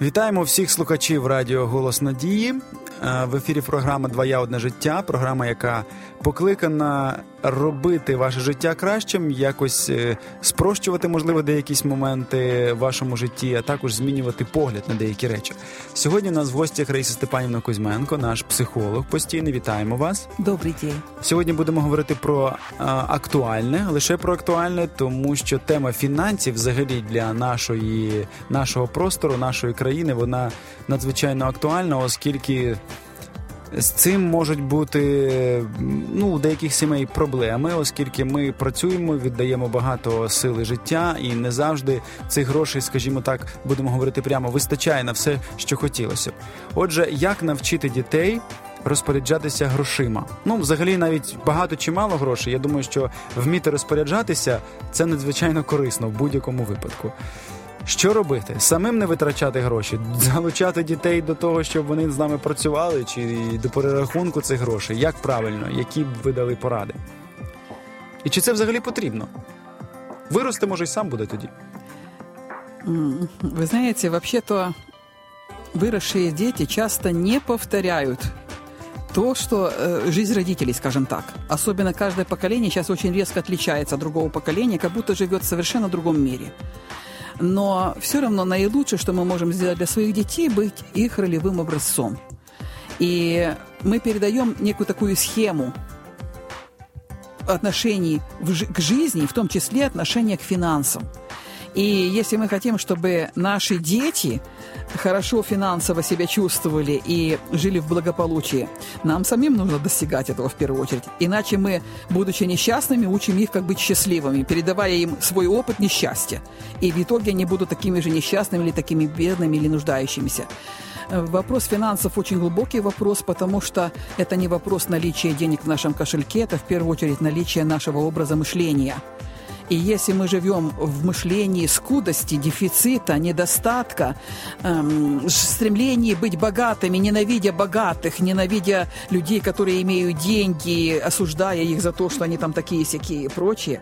Вітаємо всіх слухачів радіо Голос Надії. Е, в ефірі програма Двоя одне життя. Програма, яка покликана робити ваше життя кращим, якось е, спрощувати, можливо, деякісь моменти в вашому житті, а також змінювати погляд на деякі речі. Сьогодні у нас в гостях Раїса Степанівна Кузьменко, наш психолог постійний. Вітаємо вас. Добрий день. Сьогодні будемо говорити про а, актуальне, лише про актуальне, тому що тема фінансів, взагалі, для нашої нашого простору, нашої країни, вона надзвичайно актуальна, оскільки. З цим можуть бути ну, у деяких сімей проблеми, оскільки ми працюємо, віддаємо багато сили життя, і не завжди цих грошей, скажімо так, будемо говорити прямо, вистачає на все, що хотілося б. Отже, як навчити дітей розпоряджатися грошима? Ну, взагалі, навіть багато чи мало грошей. Я думаю, що вміти розпоряджатися це надзвичайно корисно в будь-якому випадку. Що робити? Самим не витрачати гроші, залучати дітей до того, щоб вони з нами працювали, чи до перерахунку цих грошей. Як правильно, які б ви дали поради? І чи це взагалі потрібно? Вирости, може, й сам буде тоді. Вы знаете, вообще-то выросшие дети часто не повторяют то, что э, жизнь родителей, скажем так. Особенно каждое поколение сейчас очень резко отличается от другого поколения, как будто живет в совершенно другом мире. Но все равно наилучшее, что мы можем сделать для своих детей, быть их ролевым образцом. И мы передаем некую такую схему отношений в, к жизни, в том числе отношения к финансам. И если мы хотим, чтобы наши дети хорошо финансово себя чувствовали и жили в благополучии, нам самим нужно достигать этого в первую очередь. Иначе мы, будучи несчастными, учим их, как быть счастливыми, передавая им свой опыт несчастья. И в итоге они будут такими же несчастными или такими бедными или нуждающимися. Вопрос финансов очень глубокий вопрос, потому что это не вопрос наличия денег в нашем кошельке, это в первую очередь наличие нашего образа мышления – и если мы живем в мышлении скудости, дефицита, недостатка, эм, стремлении быть богатыми, ненавидя богатых, ненавидя людей, которые имеют деньги, осуждая их за то, что они там такие всякие и прочее,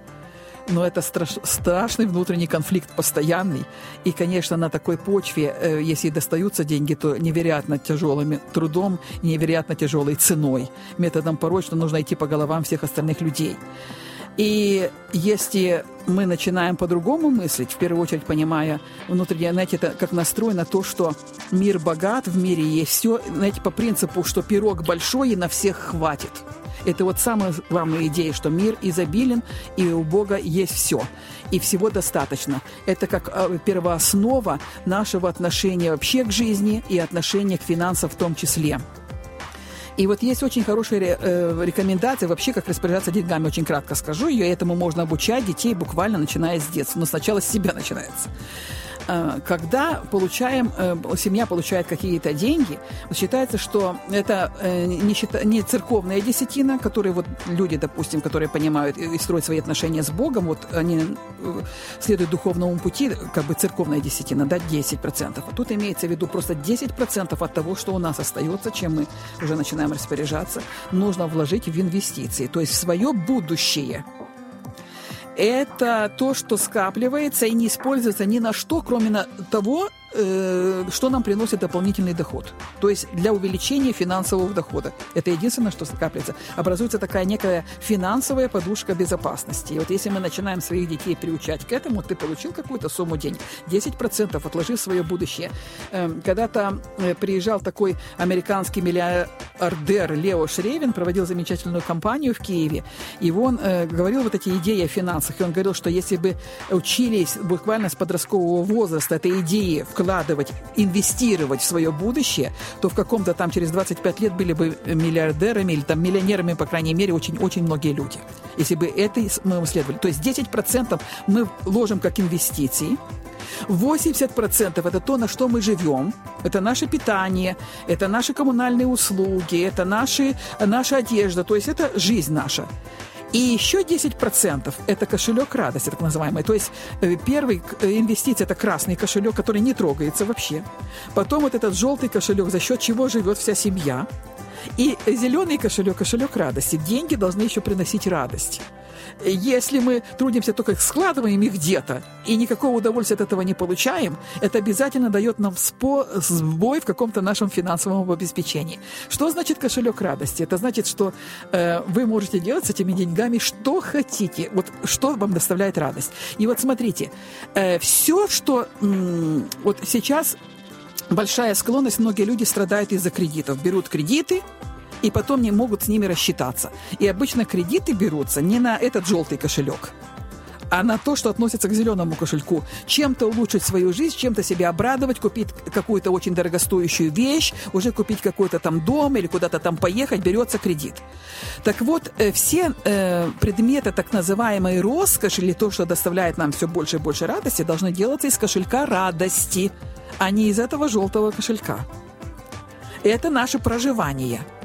но это страш, страшный внутренний конфликт постоянный. И, конечно, на такой почве, э, если достаются деньги, то невероятно тяжелым трудом, невероятно тяжелой ценой. Методом порочно нужно идти по головам всех остальных людей. И если мы начинаем по-другому мыслить, в первую очередь понимая внутренне, знаете, это как настроено на то, что мир богат, в мире есть все, знаете, по принципу, что пирог большой и на всех хватит. Это вот самая главная идея, что мир изобилен, и у Бога есть все. И всего достаточно. Это как э, первооснова нашего отношения вообще к жизни и отношения к финансам в том числе. И вот есть очень хорошая э, рекомендация вообще, как распоряжаться деньгами. Очень кратко скажу ее. Этому можно обучать детей буквально начиная с детства. Но сначала с себя начинается. Э, когда получаем, э, семья получает какие-то деньги, считается, что это э, не, счита, не церковная десятина, которые вот люди, допустим, которые понимают и строят свои отношения с Богом, вот они следуют духовному пути, как бы церковная десятина, дать 10%. А тут имеется в виду просто 10% от того, что у нас остается, чем мы уже начинаем распоряжаться, нужно вложить в инвестиции, то есть в свое будущее – это то, что скапливается и не используется ни на что, кроме того, что нам приносит дополнительный доход. То есть для увеличения финансового дохода. Это единственное, что скапливается. Образуется такая некая финансовая подушка безопасности. И вот если мы начинаем своих детей приучать к этому, ты получил какую-то сумму денег, 10% отложи свое будущее. Эм, когда-то э, приезжал такой американский миллиардер Лео Шревин, проводил замечательную кампанию в Киеве, и он э, говорил вот эти идеи о финансах. И он говорил, что если бы учились буквально с подросткового возраста этой идеи в вкладывать, инвестировать в свое будущее, то в каком-то там через 25 лет были бы миллиардерами или там миллионерами, по крайней мере, очень-очень многие люди. Если бы это мы исследовали. То есть 10% мы ложим как инвестиции, 80% это то, на что мы живем, это наше питание, это наши коммунальные услуги, это наши, наша одежда, то есть это жизнь наша. И еще 10% это кошелек радости, так называемый. То есть э, первый э, инвестиция это красный кошелек, который не трогается вообще. Потом вот этот желтый кошелек, за счет чего живет вся семья. И зеленый кошелек, кошелек радости. Деньги должны еще приносить радость. Если мы трудимся только складываем их где-то и никакого удовольствия от этого не получаем, это обязательно дает нам сбой в каком-то нашем финансовом обеспечении. Что значит кошелек радости? Это значит, что э, вы можете делать с этими деньгами что хотите, вот что вам доставляет радость. И вот смотрите, э, все, что м- вот сейчас большая склонность, многие люди страдают из-за кредитов, берут кредиты, и потом не могут с ними рассчитаться. И обычно кредиты берутся не на этот желтый кошелек, а на то, что относится к зеленому кошельку. Чем-то улучшить свою жизнь, чем-то себя обрадовать, купить какую-то очень дорогостоящую вещь, уже купить какой-то там дом или куда-то там поехать, берется кредит. Так вот, э, все э, предметы так называемой роскоши, или то, что доставляет нам все больше и больше радости, должны делаться из кошелька радости, а не из этого желтого кошелька. Это наше проживание –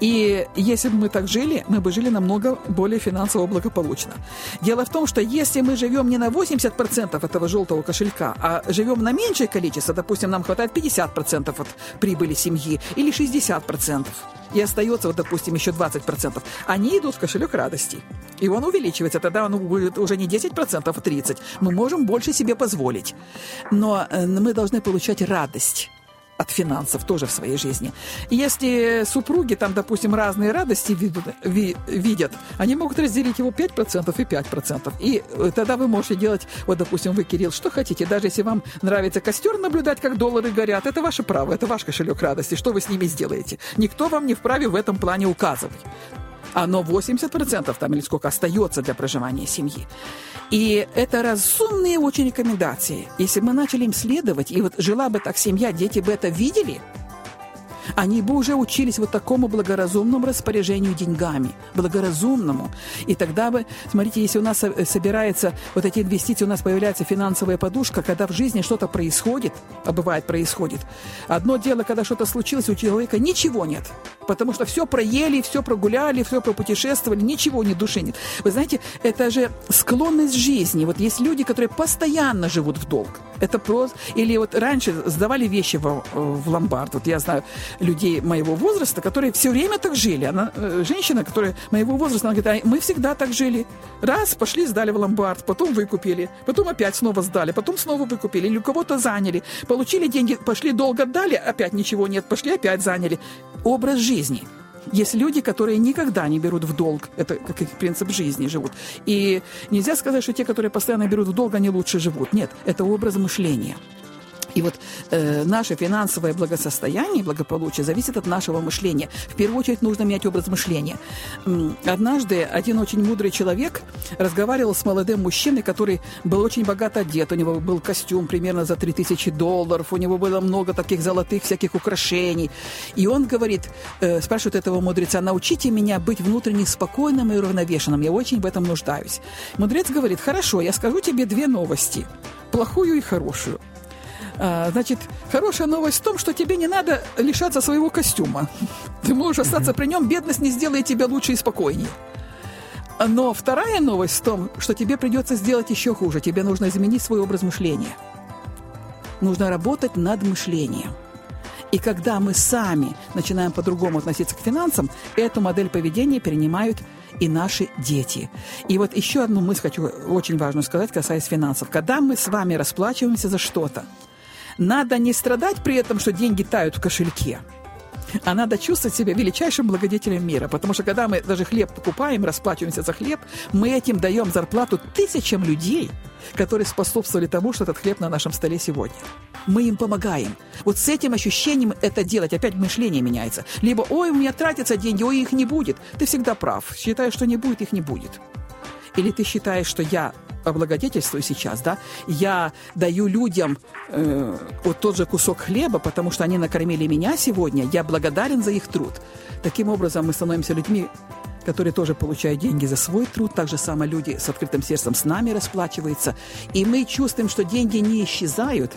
и если бы мы так жили, мы бы жили намного более финансово благополучно. Дело в том, что если мы живем не на 80% этого желтого кошелька, а живем на меньшее количество, допустим, нам хватает 50% от прибыли семьи или 60%, и остается, вот, допустим, еще 20%, они идут в кошелек радости. И он увеличивается, тогда он будет уже не 10%, а 30%. Мы можем больше себе позволить. Но э, мы должны получать радость от финансов тоже в своей жизни. Если супруги там, допустим, разные радости видят, ви, видят они могут разделить его 5% и 5%. И э, тогда вы можете делать, вот, допустим, вы, Кирилл, что хотите. Даже если вам нравится костер наблюдать, как доллары горят, это ваше право, это ваш кошелек радости. Что вы с ними сделаете? Никто вам не вправе в этом плане указывать. Оно 80% там или сколько остается для проживания семьи. И это разумные очень рекомендации. Если бы мы начали им следовать, и вот жила бы так семья, дети бы это видели – они бы уже учились вот такому благоразумному распоряжению деньгами, благоразумному. И тогда бы, смотрите, если у нас собирается вот эти инвестиции, у нас появляется финансовая подушка, когда в жизни что-то происходит, а бывает происходит. Одно дело, когда что-то случилось, у человека ничего нет, потому что все проели, все прогуляли, все пропутешествовали, ничего не души нет. Вы знаете, это же склонность жизни. Вот есть люди, которые постоянно живут в долг. Это просто... Или вот раньше сдавали вещи в, в ломбард. Вот я знаю, людей моего возраста, которые все время так жили. Она, э, женщина, которая моего возраста, она говорит, а мы всегда так жили. Раз, пошли, сдали в ломбард, потом выкупили, потом опять снова сдали, потом снова выкупили, или у кого-то заняли, получили деньги, пошли долго отдали, опять ничего нет, пошли опять заняли. Образ жизни. Есть люди, которые никогда не берут в долг. Это как их принцип жизни живут. И нельзя сказать, что те, которые постоянно берут в долг, они лучше живут. Нет, это образ мышления. И вот э, наше финансовое благосостояние, благополучие зависит от нашего мышления. В первую очередь нужно менять образ мышления. Однажды один очень мудрый человек разговаривал с молодым мужчиной, который был очень богато одет. У него был костюм примерно за 3000 долларов, у него было много таких золотых всяких украшений. И он говорит, э, спрашивает этого мудреца, научите меня быть внутренне спокойным и уравновешенным. Я очень в этом нуждаюсь. Мудрец говорит, хорошо, я скажу тебе две новости. Плохую и хорошую. А, значит, хорошая новость в том, что тебе не надо лишаться своего костюма. Ты можешь остаться при нем, бедность не сделает тебя лучше и спокойнее. Но вторая новость в том, что тебе придется сделать еще хуже. Тебе нужно изменить свой образ мышления. Нужно работать над мышлением. И когда мы сами начинаем по-другому относиться к финансам, эту модель поведения перенимают и наши дети. И вот еще одну мысль хочу очень важную сказать, касаясь финансов. Когда мы с вами расплачиваемся за что-то, надо не страдать при этом, что деньги тают в кошельке, а надо чувствовать себя величайшим благодетелем мира. Потому что когда мы даже хлеб покупаем, расплачиваемся за хлеб, мы этим даем зарплату тысячам людей, которые способствовали тому, что этот хлеб на нашем столе сегодня. Мы им помогаем. Вот с этим ощущением это делать, опять мышление меняется. Либо, ой, у меня тратятся деньги, ой, их не будет. Ты всегда прав. Считаешь, что не будет, их не будет. Или ты считаешь, что я облагодетельствую сейчас, да, я даю людям э, вот тот же кусок хлеба, потому что они накормили меня сегодня, я благодарен за их труд. Таким образом, мы становимся людьми, которые тоже получают деньги за свой труд. Так же само люди с открытым сердцем с нами расплачиваются. И мы чувствуем, что деньги не исчезают,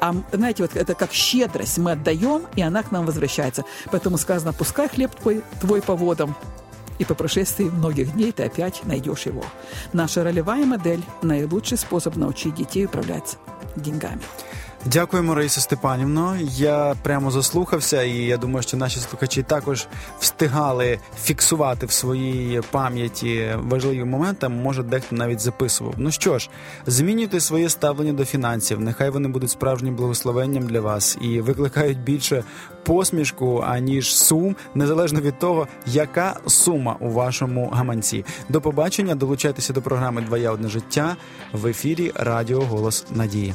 а, знаете, вот это как щедрость. Мы отдаем, и она к нам возвращается. Поэтому сказано, пускай хлеб твой, твой по водам, и по прошествии многих дней ты опять найдешь его. Наша ролевая модель – наилучший способ научить детей управлять деньгами. Дякуємо, Раїса Степанівно. Я прямо заслухався, і я думаю, що наші слухачі також встигали фіксувати в своїй пам'яті важливі моменти. Може, дехто навіть записував. Ну що ж, змінюйте своє ставлення до фінансів. Нехай вони будуть справжнім благословенням для вас і викликають більше посмішку аніж сум, незалежно від того, яка сума у вашому гаманці. До побачення долучайтеся до програми Двоя одне життя в ефірі Радіо Голос Надії.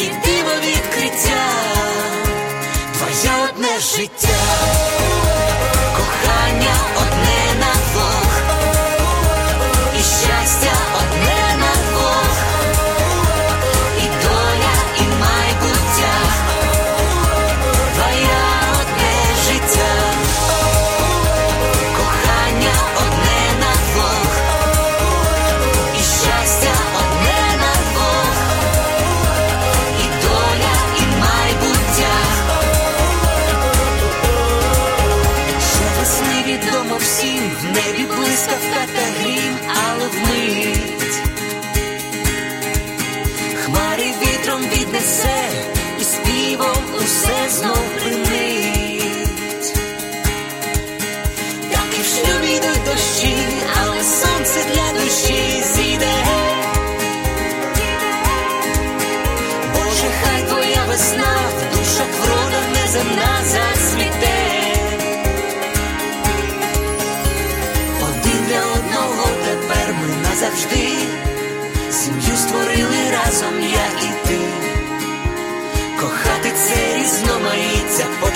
і диво відкриття, твоє одне життя.